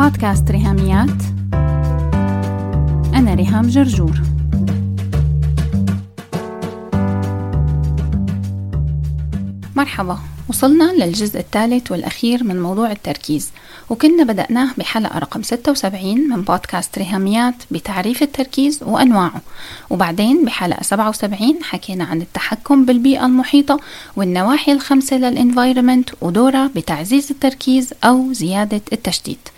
بودكاست ريهاميات. أنا ريهام جرجور. مرحبا. وصلنا للجزء الثالث والأخير من موضوع التركيز وكنا بدأناه بحلقة رقم 76 من بودكاست ريهاميات بتعريف التركيز وأنواعه. وبعدين بحلقة 77 حكينا عن التحكم بالبيئة المحيطة والنواحي الخمسة للإنفايرمنت ودورها بتعزيز التركيز أو زيادة التشتيت.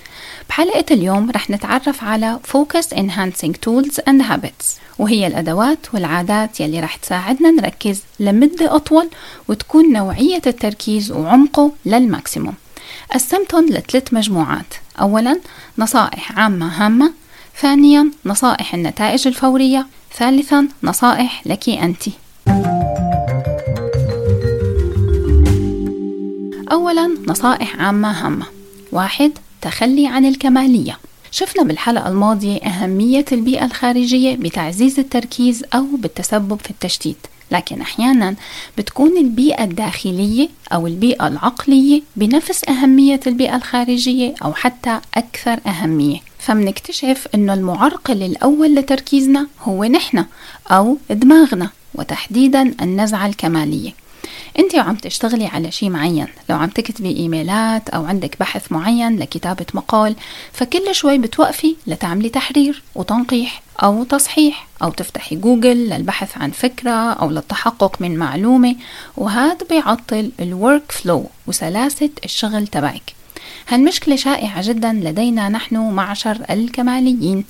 بحلقة اليوم رح نتعرف على Focus Enhancing Tools and Habits وهي الأدوات والعادات يلي رح تساعدنا نركز لمدة أطول وتكون نوعية التركيز وعمقه للماكسيموم. قسمتهم لثلاث مجموعات. أولا نصائح عامة هامة. ثانيا نصائح النتائج الفورية. ثالثا نصائح لك أنت. أولا نصائح عامة هامة. واحد تخلي عن الكمالية. شفنا بالحلقة الماضية أهمية البيئة الخارجية بتعزيز التركيز أو بالتسبب في التشتيت. لكن أحيانا بتكون البيئة الداخلية أو البيئة العقلية بنفس أهمية البيئة الخارجية أو حتى أكثر أهمية. فمنكتشف أنه المعرقل الأول لتركيزنا هو نحن أو دماغنا وتحديدا النزعة الكمالية. انت وعم تشتغلي على شيء معين. لو عم تكتبي إيميلات أو عندك بحث معين لكتابة مقال فكل شوي بتوقفي لتعملي تحرير وتنقيح أو تصحيح أو تفتحي جوجل للبحث عن فكرة أو للتحقق من معلومة وهذا بيعطل ال workflow وسلاسة الشغل تبعك. هالمشكلة شائعة جدا لدينا نحن معشر الكماليين.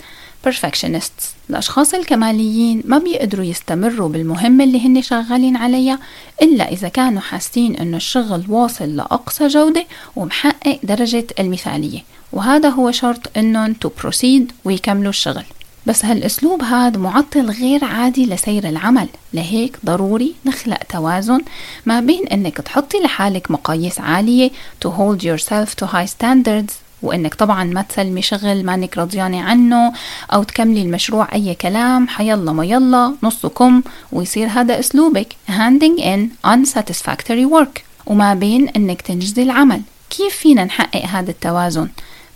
Perfectionists. الأشخاص الكماليين ما بيقدروا يستمروا بالمهمة اللي هن شغالين عليها إلا إذا كانوا حاسين إنه الشغل واصل لأقصى جودة ومحقق درجة المثالية. وهذا هو شرط إنهم to proceed ويكملوا الشغل. بس هالأسلوب هذا معطل غير عادي لسير العمل. لهيك ضروري نخلق توازن ما بين إنك تحطي لحالك مقاييس عالية to hold yourself to high standards وإنك طبعا ما تسلمي شغل مانك رضيانة عنه أو تكملي المشروع أي كلام حيلا ما يلا نص كم ويصير هذا أسلوبك. Handing in unsatisfactory work. وما بين إنك تنجزي العمل. كيف فينا نحقق هذا التوازن؟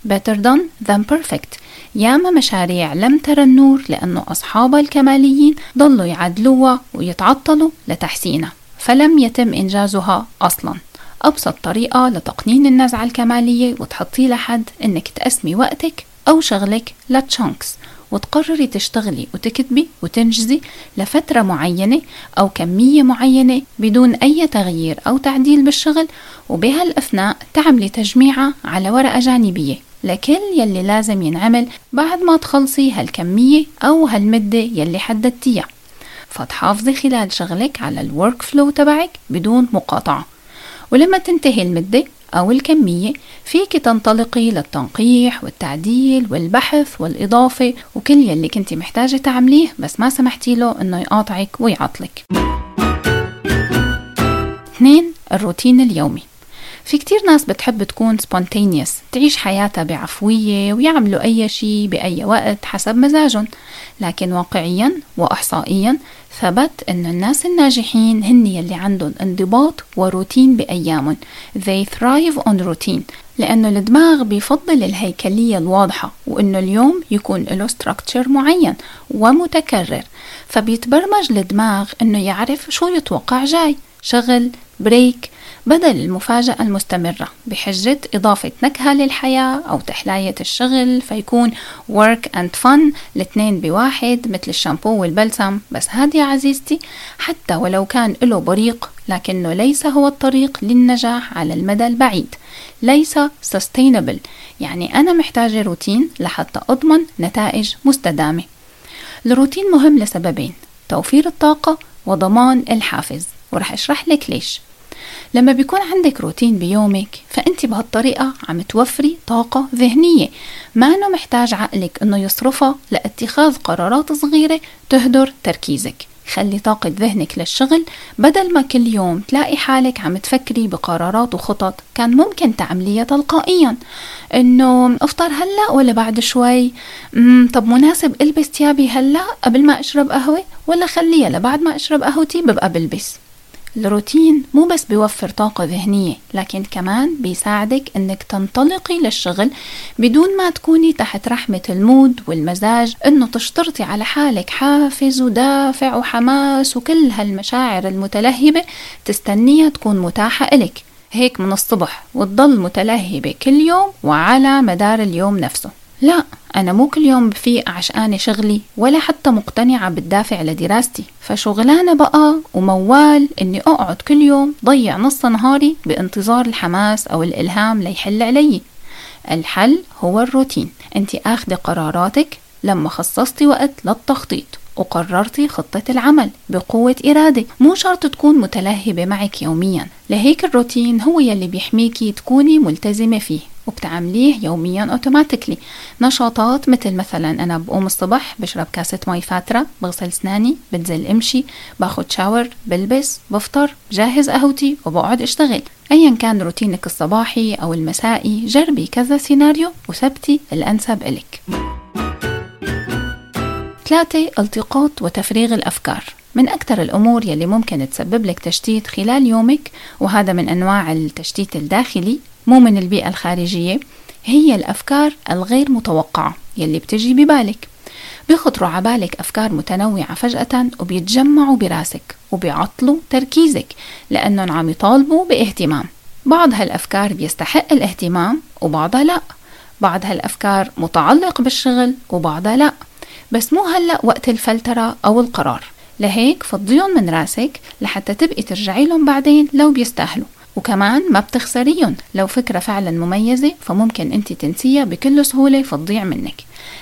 Better done than perfect. ياما مشاريع لم ترى النور لأنه أصحابها الكماليين ضلوا يعدلوها ويتعطلوا لتحسينها. فلم يتم إنجازها أصلاً. أبسط طريقة لتقنين النزعة الكمالية وتحطي لحد إنك تقسمي وقتك أو شغلك لتشانكس وتقرري تشتغلي وتكتبي وتنجزي لفترة معينة أو كمية معينة بدون أي تغيير أو تعديل بالشغل وبهالأثناء تعملي تجميعة على ورقة جانبية. لكل يلي لازم ينعمل بعد ما تخلصي هالكمية أو هالمدة يلي حددتيها. فتحافظي خلال شغلك على الورك فلو تبعك بدون مقاطعة. ولما تنتهي المدة أو الكمية فيك تنطلقي للتنقيح والتعديل والبحث والإضافة وكل يلي كنتي محتاجة تعمليه بس ما سمحتي له إنه يقاطعك ويعطلك. اثنين الروتين اليومي. في كتير ناس بتحب تكون spontaneous تعيش حياتها بعفوية ويعملوا أي شيء بأي وقت حسب مزاجهم. لكن واقعيا وإحصائيا ثبت أن الناس الناجحين هن يلي عندهم انضباط وروتين بأيامهم. They thrive on routine لأنه الدماغ بيفضل الهيكلية الواضحة وأنه اليوم يكون له structure معين ومتكرر. فبيتبرمج الدماغ أنه يعرف شو يتوقع جاي شغل بريك بدل المفاجأة المستمرة بحجة إضافة نكهة للحياة أو تحلاية الشغل فيكون work and fun الاثنين بواحد مثل الشامبو والبلسم. بس هذه يا عزيزتي حتى ولو كان له بريق لكنه ليس هو الطريق للنجاح على المدى البعيد. ليس sustainable. يعني أنا محتاجة روتين لحتى أضمن نتائج مستدامة. الروتين مهم لسببين توفير الطاقة وضمان الحافز. ورح أشرح لك ليش. لما بيكون عندك روتين بيومك فأنت بهالطريقة عم توفري طاقة ذهنية. ما أنه محتاج عقلك أنه يصرفها لاتخاذ قرارات صغيرة تهدر تركيزك. خلي طاقة ذهنك للشغل. بدل ما كل يوم تلاقي حالك عم تفكري بقرارات وخطط كان ممكن تعمليها تلقائيا. إنه أفطر هلأ ولا بعد شوي؟ طب مناسب ألبس تيابي هلأ قبل ما أشرب قهوة؟ ولا خليها لبعد ما أشرب قهوتي ببقى بلبس. الروتين مو بس بيوفر طاقة ذهنية لكن كمان بيساعدك إنك تنطلقي للشغل بدون ما تكوني تحت رحمة المود والمزاج إنه تشترطي على حالك حافز ودافع وحماس وكل هالمشاعر المتلهبة تستنيها تكون متاحة إلك. هيك من الصبح وتضل متلهبة كل يوم وعلى مدار اليوم نفسه. لا أنا مو كل يوم بفيق عشقانة شغلي ولا حتى مقتنعة بالدافع لدراستي. فشغلانة بقى وموال إني أقعد كل يوم ضيع نص نهاري بانتظار الحماس أو الإلهام ليحل علي. الحل هو الروتين. أنت أخذ قراراتك لما خصصتي وقت للتخطيط وقررتي خطة العمل بقوة إرادة. مو شرط تكون متلهبة معك يوميا. لهيك الروتين هو يلي بيحميكي تكوني ملتزمة فيه. وبتعمليه يوميا automatically نشاطات مثل مثلا أنا بقوم الصبح بشرب كاسة مي فاترة بغسل أسناني بنزل أمشي باخد شاور بلبس بفطر بجهز قهوتي وبقعد أشتغل. ايا كان روتينك الصباحي أو المسائي جربي كذا سيناريو وثبتي الأنسب إلك. ثلاثة التقاط وتفريغ الأفكار. من أكثر الأمور يلي ممكن تسبب لك تشتيت خلال يومك وهذا من أنواع التشتيت الداخلي مو من البيئة الخارجية هي الأفكار الغير متوقعة يلي بتجي ببالك. بيخطروا عبالك أفكار متنوعة فجأة وبيتجمعوا براسك وبيعطلوا تركيزك لأنهم عم يطالبوا باهتمام. بعض هالأفكار بيستحق الاهتمام وبعضها لأ. بعض هالأفكار متعلق بالشغل وبعضها لأ. بس مو هلأ وقت الفلترة أو القرار. لهيك فضيهم من راسك لحتى تبقي ترجعي لهم بعدين لو بيستاهلوا. وكمان ما بتخسريهم. لو فكرة فعلا مميزة فممكن انت تنسيها بكل سهولة فتضيع منك.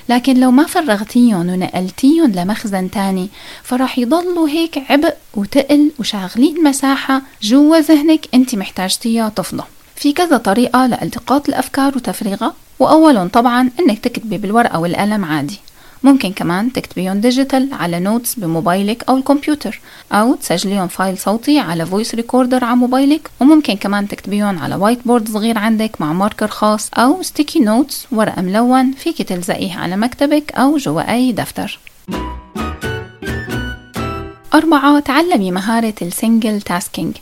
لكن لو ما فرغتيهم ونقلتيهم لمخزن تاني فراح يضلوا هيك عبء وتقل وشاغلين مساحة جوا ذهنك انت محتاجتيها تفضى. في كذا طريقة لإلتقاط الأفكار وتفريغها. وأولهم طبعا إنك تكتبي بالورقة والقلم عادي. ممكن كمان تكتبيهم digital على notes بموبايلك أو الكمبيوتر أو تسجليهم file صوتي على voice recorder على موبايلك وممكن كمان تكتبيهم على whiteboard صغير عندك مع marker خاص أو sticky notes ورق ملون فيك تلزقيه على مكتبك أو جوا أي دفتر. أربعة تعلمي مهارة ال single tasking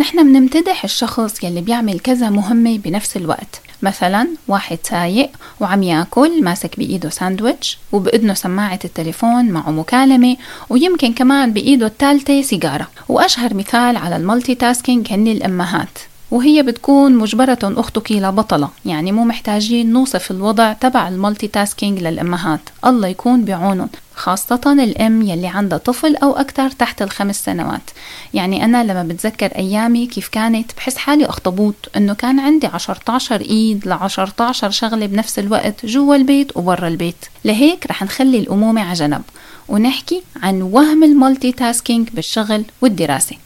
نحن بنمتدح الشخص يلي بيعمل كذا مهمة بنفس الوقت. مثلا واحد سايق وعم ياكل ماسك بإيده ساندويتش وبإذنه سماعة التليفون معه مكالمة ويمكن كمان بإيده الثالثة سيجارة. وأشهر مثال على ال multitasking هن الأمهات. وهي بتكون مجبرة أختك لبطلة يعني مو محتاجين نوصف الوضع تبع ال multitasking للأمهات. الله يكون بعونهم. خاصة الأم يلي عندها طفل أو أكثر تحت الخمس سنوات. يعني أنا لما بتذكر أيامي كيف كانت بحس حالي أخطبوط. إنه كان عندي عشرة إيد لعشرة شغلة بنفس الوقت جوا البيت وبرا البيت. لهيك رح نخلي الأمومة على جنب ونحكي عن وهم ال multitasking بالشغل والدراسة.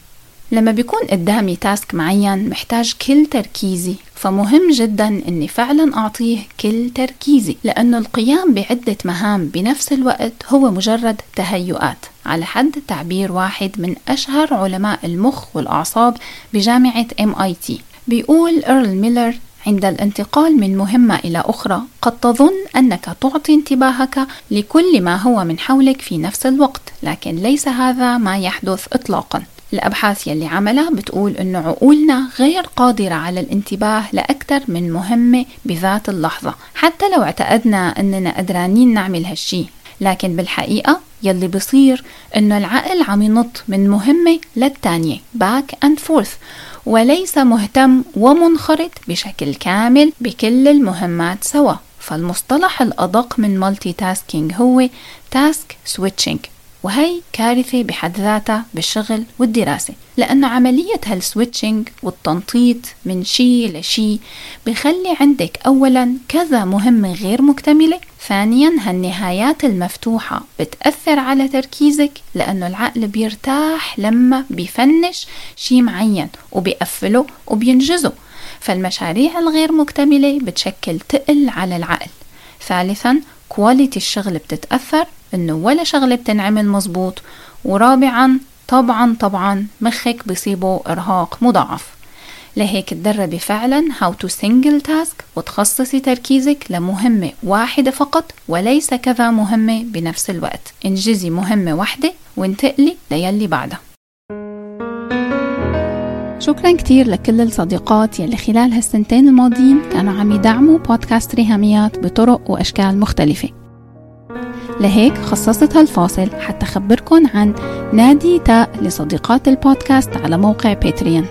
لما بيكون قدامي task معين محتاج كل تركيزي فمهم جدا إني فعلا أعطيه كل تركيزي لأنه القيام بعدة مهام بنفس الوقت هو مجرد تهيؤات على حد تعبير واحد من أشهر علماء المخ والأعصاب بجامعة MIT بيقول إيرل ميلر عند الانتقال من مهمة إلى أخرى قد تظن أنك تعطي انتباهك لكل ما هو من حولك في نفس الوقت لكن ليس هذا ما يحدث إطلاقا. الأبحاث يلي عملها بتقول إنه عقولنا غير قادرة على الانتباه لأكثر من مهمة بذات اللحظة حتى لو اعتقدنا إننا قدرانين نعمل هالشي. لكن بالحقيقة يلي بصير إنه العقل عم ينط من مهمة للتانية back and forth وليس مهتم ومنخرط بشكل كامل بكل المهمات سوا. فالمصطلح الأدق من multitasking هو task switching وهي كارثة بحد ذاتها بالشغل والدراسة. لأنه عملية هال switching والتنطيط من شي لشي بخلي عندك أولا كذا مهمة غير مكتملة ثانيا هالنهايات المفتوحة بتأثر على تركيزك لأنه العقل بيرتاح لما بيفنش شي معين وبيقفله وبينجزه. فالمشاريع الغير مكتملة بتشكل تقل على العقل. ثالثا كواليتي الشغل بتتأثر إنه ولا شغلة بتنعمل مزبوط ورابعا طبعا طبعا مخك بيصيبه إرهاق مضاعف. لهيك تدربي فعلا how to single task وتخصصي تركيزك لمهمة واحدة فقط وليس كذا مهمة بنفس الوقت. انجزي مهمة واحدة وانتقلي ليلي بعدها. شكرا كتير لكل الصديقات يلي خلال هالسنتين الماضيين كانوا عم يدعموا بودكاست ريهاميات بطرق وأشكال مختلفة. لهيك خصصت هالفاصل حتى أخبركن عن نادي تاء لصديقات البودكاست على موقع باتريون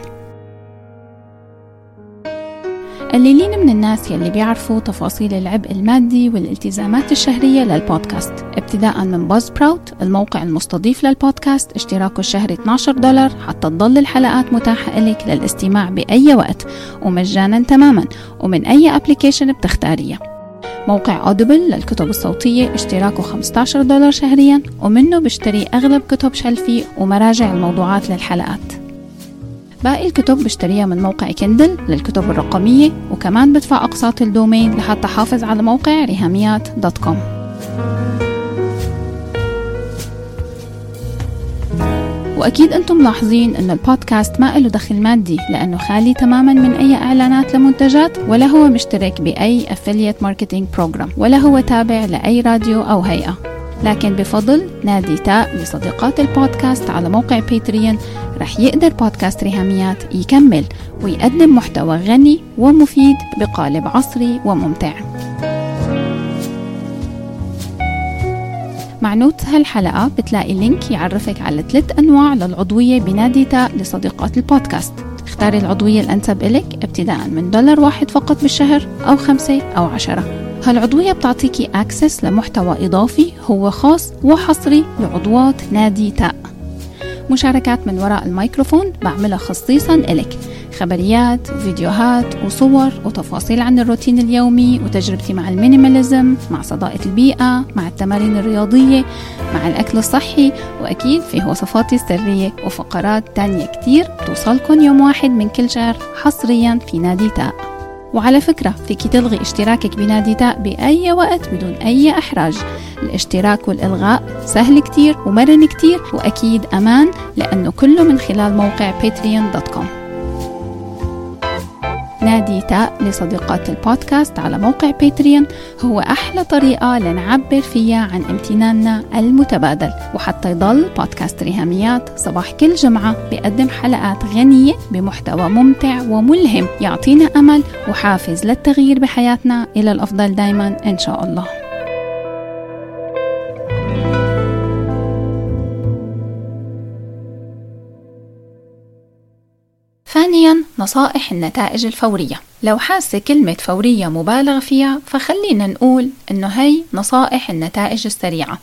قليلين من الناس يلي بيعرفوا تفاصيل العبء المادي والالتزامات الشهرية للبودكاست. ابتداء من Buzzsprout الموقع المستضيف للبودكاست اشتراكه الشهري 12 دولار حتى تضل الحلقات متاحة لك للاستماع بأي وقت ومجانا تماما ومن أي application بتختاريه موقع أوديبل للكتب الصوتية اشتراكه 15 دولار شهريا ومنه بشتري أغلب كتب شلفي ومراجع الموضوعات للحلقات. باقي الكتب بشتريها من موقع كندل للكتب الرقمية وكمان بدفع أقساط ال domain لحتى أحافظ على موقع ريهاميات dot com. وأكيد أنتم ملاحظين أن البودكاست ما له دخل مادي لأنه خالي تماما من أي إعلانات لمنتجات ولا هو مشترك بأي affiliate marketing program ولا هو تابع لأي راديو أو هيئة. لكن بفضل نادي تاء لصديقات البودكاست على موقع باتريون رح يقدر بودكاست ريهاميات يكمل ويقدم محتوى غني ومفيد بقالب عصري وممتع. مع notes هالحلقة بتلاقي link يعرفك على ثلاث أنواع للعضوية بنادي تاء لصديقات البودكاست. اختاري العضوية الأنسب إلك ابتداء من دولار واحد فقط بالشهر أو خمسة أو عشرة. هالعضوية بتعطيكي access لمحتوى إضافي هو خاص وحصري لعضوات نادي تاء مشاركات من وراء الميكروفون بعملها خصيصا إلك. خبريات وفيديوهات وصور وتفاصيل عن الروتين اليومي وتجربتي مع ال minimalism مع صداقة البيئة مع التمارين الرياضية مع الأكل الصحي وأكيد فيه وصفاتي السرية وفقرات تانية كتير توصلكن يوم واحد من كل شهر حصريا في نادي تاء. وعلى فكرة فيك تلغي اشتراكك بنادي تاء بأي وقت بدون أي إحراج. الاشتراك والإلغاء سهل كتير ومرن كتير وأكيد أمان لأنه كله من خلال موقع patreon.com نادي تاء لصديقات البودكاست على موقع باتريون. هو أحلى طريقة لنعبر فيها عن امتناننا المتبادل. وحتى يضل بودكاست ريهاميات صباح كل جمعة بيقدم حلقات غنية بمحتوى ممتع وملهم يعطينا أمل وحافز للتغيير بحياتنا. إلى الأفضل دايما إن شاء الله. نصائح النتائج الفورية. لو حاسة كلمة فورية مبالغ فيها فخلينا نقول إنه هي نصائح النتائج السريعة.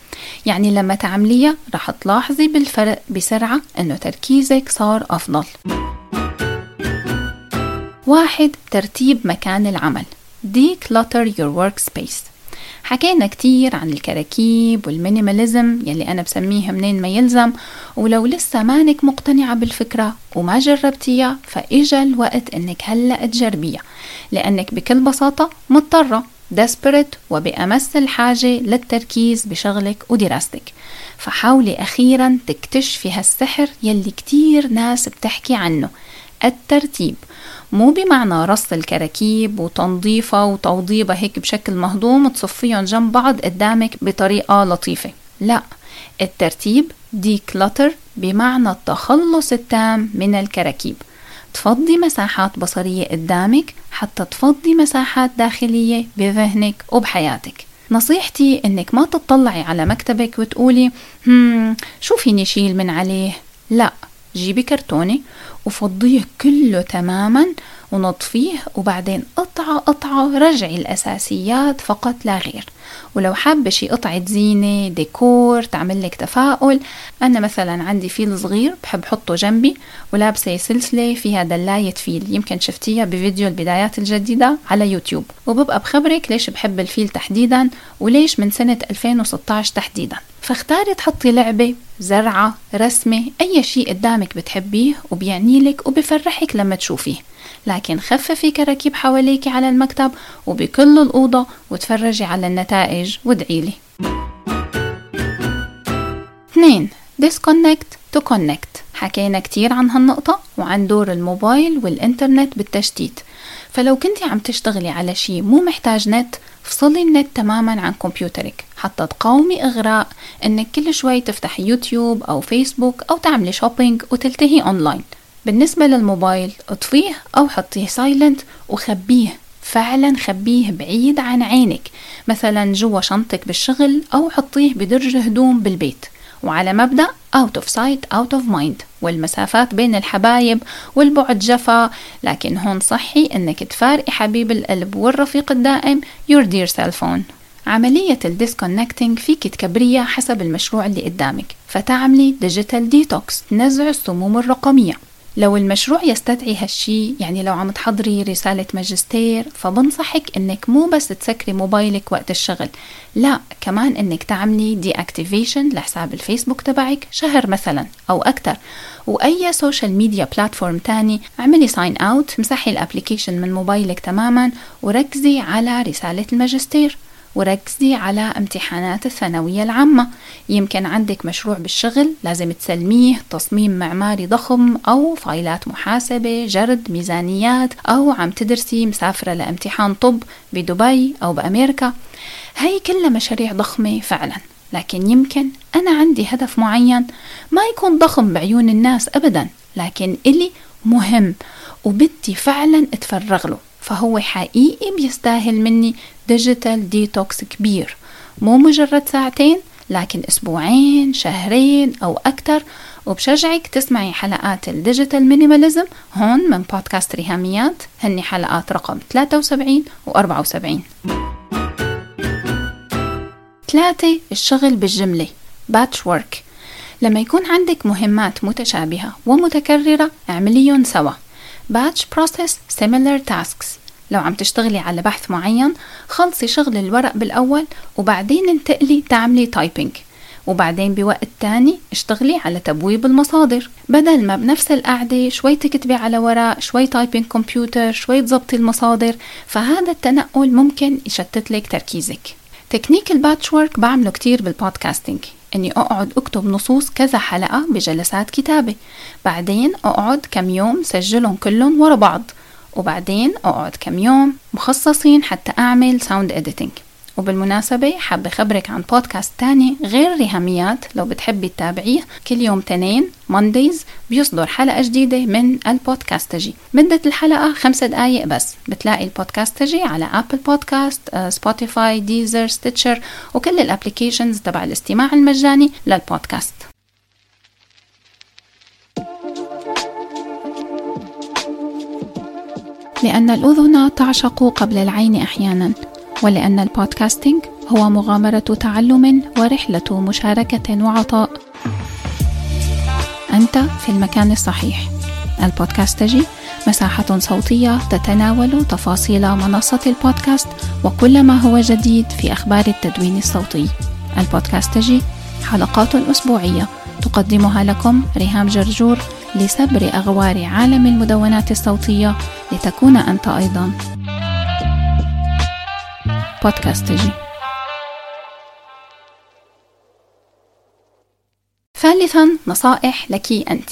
يعني لما تعمليها رح تلاحظي بالفرق بسرعة إنه تركيزك صار أفضل. واحد ترتيب مكان العمل. Declutter your workspace. حكينا كتير عن الكراكيب والمينيماليزم يلي أنا بسميها منين ما يلزم. ولو لسه مانك مقتنعة بالفكرة وما جربتيها فإجا الوقت إنك هلأ تجربيها. لأنك بكل بساطة مضطرة desperate وبأمس الحاجة للتركيز بشغلك ودراستك. فحاولي أخيرا تكتشفي هالسحر يلي كتير ناس بتحكي عنه. الترتيب. مو بمعنى رص الكراكيب وتنظيفها وتوضيبها هيك بشكل مهضوم تصفيهم جنب بعض قدامك بطريقة لطيفة. لا الترتيب دي كلتر بمعنى التخلص التام من الكراكيب. تفضي مساحات بصرية قدامك حتى تفضي مساحات داخلية بذهنك وبحياتك. نصيحتي إنك ما تطلعي على مكتبك وتقولي هم شو فيني شيل من عليه؟ لا جيبي كرتونة وفضيه كله تماما ونطفيه وبعدين قطعة قطعة رجعي الأساسيات فقط لا غير. ولو حابة شي قطعة زينة ديكور تعمل لك تفاؤل. أنا مثلا عندي فيل صغير بحب حطه جنبي ولابسة سلسلة فيها دلاية فيل. يمكن شفتيها بفيديو البدايات الجديدة على يوتيوب. وببقى بخبرك ليش بحب الفيل تحديدا وليش من سنة 2016 تحديدا. فاختاري تحطي لعبة زرعة رسمة أي شيء قدامك بتحبيه وبيعني لك وبفرحك لما تشوفيه. لكن خففي كراكيب حواليك على المكتب وبكل الأوضة وتفرجي على النتائج وادعيلي اثنين disconnect to connect. حكينا كتير عن هالنقطة وعن دور الموبايل والإنترنت بالتشتيت. فلو كنتي عم تشتغلي على شيء مو محتاج نت افصلي النت تماما عن كمبيوترك. حتى تقاومي إغراء إنك كل شوي تفتحي يوتيوب أو فيسبوك أو تعملي shopping وتلتهي أونلاين بالنسبة للموبايل اطفيه أو حطيه silent وخبيه. فعلا خبيه بعيد عن عينك. مثلا جوا شنطك بالشغل أو حطيه بدرج هدوم بالبيت. وعلى مبدأ out of sight out of mind. والمسافات بين الحبايب والبعد جفا. لكن هون صحي إنك تفارقي حبيب القلب والرفيق الدائم your dear cell phone. عملية ال disconnecting فيك تكبريها حسب المشروع اللي قدامك. فتعملي digital detox تنزع السموم الرقمية. لو المشروع يستدعي هالشي يعني لو عم تحضري رسالة ماجستير فبنصحك إنك مو بس تسكري موبايلك وقت الشغل لا كمان إنك تعملي deactivation لحساب الفيسبوك تبعك شهر مثلا أو أكثر. وأي social media platform تاني اعملي sign out مسحي ال application من موبايلك تماما وركزي على رسالة الماجستير. وركزي على امتحانات الثانوية العامة. يمكن عندك مشروع بالشغل لازم تسلميه تصميم معماري ضخم أو فايلات محاسبة جرد ميزانيات أو عم تدرسي مسافرة لامتحان طب بدبي أو بأمريكا. هاي كلها مشاريع ضخمة فعلا لكن يمكن أنا عندي هدف معين. ما يكون ضخم بعيون الناس أبدا لكن إلي مهم وبدي فعلا أتفرغ له فهو حقيقي بيستاهل مني digital detox كبير. مو مجرد ساعتين لكن أسبوعين شهرين أو أكثر. وبشجعك تسمعي حلقات ال digital minimalism هون من بودكاست ريهاميات. هني حلقات رقم 73 و 74 ثلاثة الشغل بالجملة batch work لما يكون عندك مهمات متشابهة ومتكررة اعمليهم سوا. Batch process similar tasks. لو عم تشتغلي على بحث معين خلصي شغل الورق بالأول وبعدين انتقلي تعملي typing وبعدين بوقت تاني اشتغلي على تبويب المصادر. بدل ما بنفس القعدة شوي تكتبي على ورق شوي typing كمبيوتر شوي تزبطي المصادر فهذا التنقل ممكن يشتت لك تركيزك. تكنيك ال batch work بعمله كتير بال podcasting إني أقعد أكتب نصوص كذا حلقة بجلسات كتابة. بعدين أقعد كم يوم سجلهم كلهم ورا بعض. وبعدين أقعد كم يوم مخصصين حتى أعمل sound editing وبالمناسبة حابة خبرك عن بودكاست تاني غير ريهاميات. لو بتحبي تتابعيه كل يوم تنين Mondays بيصدر حلقة جديدة من البودكاستجي. مدة الحلقة خمسة دقايق بس. بتلاقي البودكاستجي على Apple Podcast Spotify Deezer Stitcher وكل ال applications تبع الاستماع المجاني للبودكاست لأن الأذن تعشق قبل العين أحيانا ولأن البودكاستينج هو مغامرة تعلم ورحلة مشاركة وعطاء. أنت في المكان الصحيح. البودكاستجي مساحة صوتية تتناول تفاصيل منصة البودكاست وكل ما هو جديد في أخبار التدوين الصوتي. البودكاستجي حلقات أسبوعية تقدمها لكم ريهام جرجور لسبر أغوار عالم المدونات الصوتية لتكون أنت أيضا. بودكاست تجي. ثالثا نصائح لك أنت.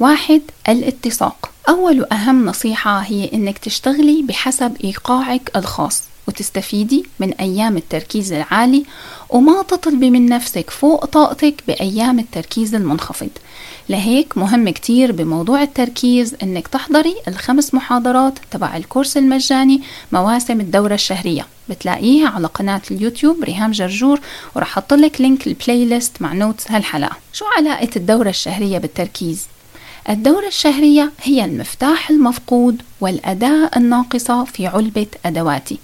واحد الاتساق أول أهم نصيحة هي إنك تشتغلي بحسب إيقاعك الخاص. وتستفيدي من أيام التركيز العالي وما تطلبي من نفسك فوق طاقتك بأيام التركيز المنخفض. لهيك مهم كتير بموضوع التركيز إنك تحضري الخمس محاضرات تبع الكورس المجاني مواسم الدورة الشهرية. بتلاقيها على قناة اليوتيوب ريهام جرجور ورح لك link ال playlist مع notes هالحلقة. شو علاقة الدورة الشهرية بالتركيز؟ الدورة الشهرية هي المفتاح المفقود والأداة الناقصة في علبة أدواتي.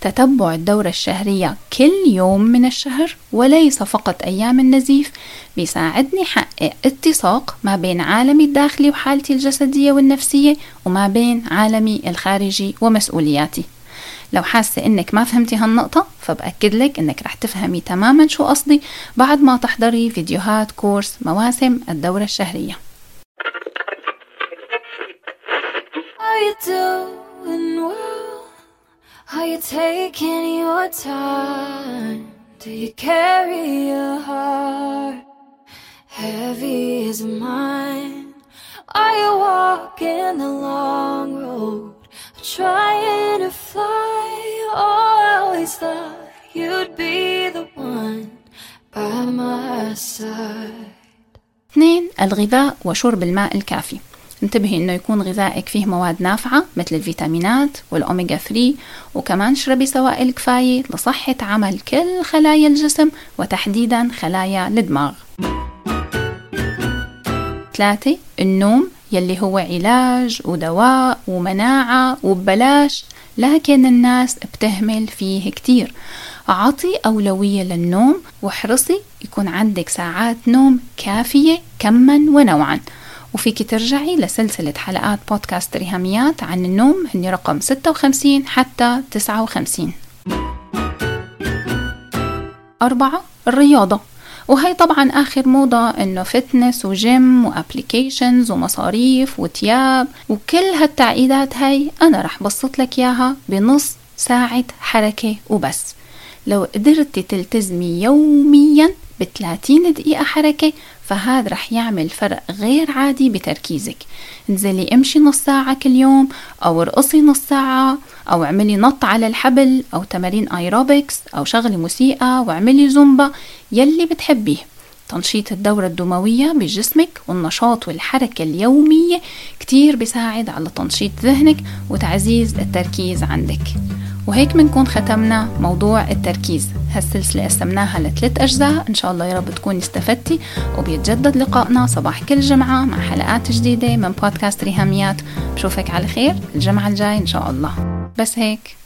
تتبع الدورة الشهرية كل يوم من الشهر وليس فقط أيام النزيف بيساعدني حقق اتساق ما بين عالمي الداخلي وحالتي الجسدية والنفسية وما بين عالمي الخارجي ومسؤولياتي. لو حاسة إنك ما فهمتي هالنقطة فبأكد لك إنك رح تفهمي تماما شو قصدي بعد ما تحضري فيديوهات كورس مواسم الدورة الشهرية. you taking your time? Do you carry your heart heavy as mine? Are you walking the long road, trying to fly? Oh, I always thought you'd be the one by my side. اثنين الغذاء وشرب الماء الكافي انتبهي إنه يكون غذائك فيه مواد نافعة مثل الفيتامينات والأوميجا 3 وكمان اشربي سوائل كفاية لصحة عمل كل خلايا الجسم وتحديدا خلايا الدماغ. ثلاثة النوم يلي هو علاج ودواء ومناعة وببلاش لكن الناس بتهمل فيه كتير. أعطي أولوية للنوم واحرصي يكون عندك ساعات نوم كافية كما ونوعا. وفيك ترجعي لسلسلة حلقات بودكاست ريهاميات عن النوم هني رقم 56 حتى 59 أربعة الرياضة. وهي طبعا آخر موضة إنه fitness و gym و applications ومصاريف وتياب وكل هالتعقيدات هاي أنا رح بسط لك إياها بنص ساعة حركة وبس. لو قدرتي تلتزمي يوميا ب 30 دقيقة حركة فهذا رح يعمل فرق غير عادي بتركيزك. انزلي امشي نص ساعة كل يوم أو ارقصي نص ساعة أو اعملي نط على الحبل أو تمارين ايروبكس أو شغلي موسيقى واعملي زومبا يلي بتحبيه. تنشيط الدورة الدموية بجسمك والنشاط والحركة اليومية كتير بيساعد على تنشيط ذهنك وتعزيز التركيز عندك. وهيك بنكون ختمنا موضوع التركيز. هالسلسلة قسمناها لثلاث أجزاء. إن شاء الله يا رب تكوني استفدتي وبيتجدد لقائنا صباح كل جمعة مع حلقات جديدة من بودكاست ريهاميات. بشوفك على خير الجمعة الجاي إن شاء الله. بس هيك.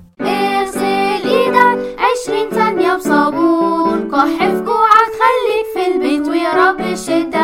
是谁的？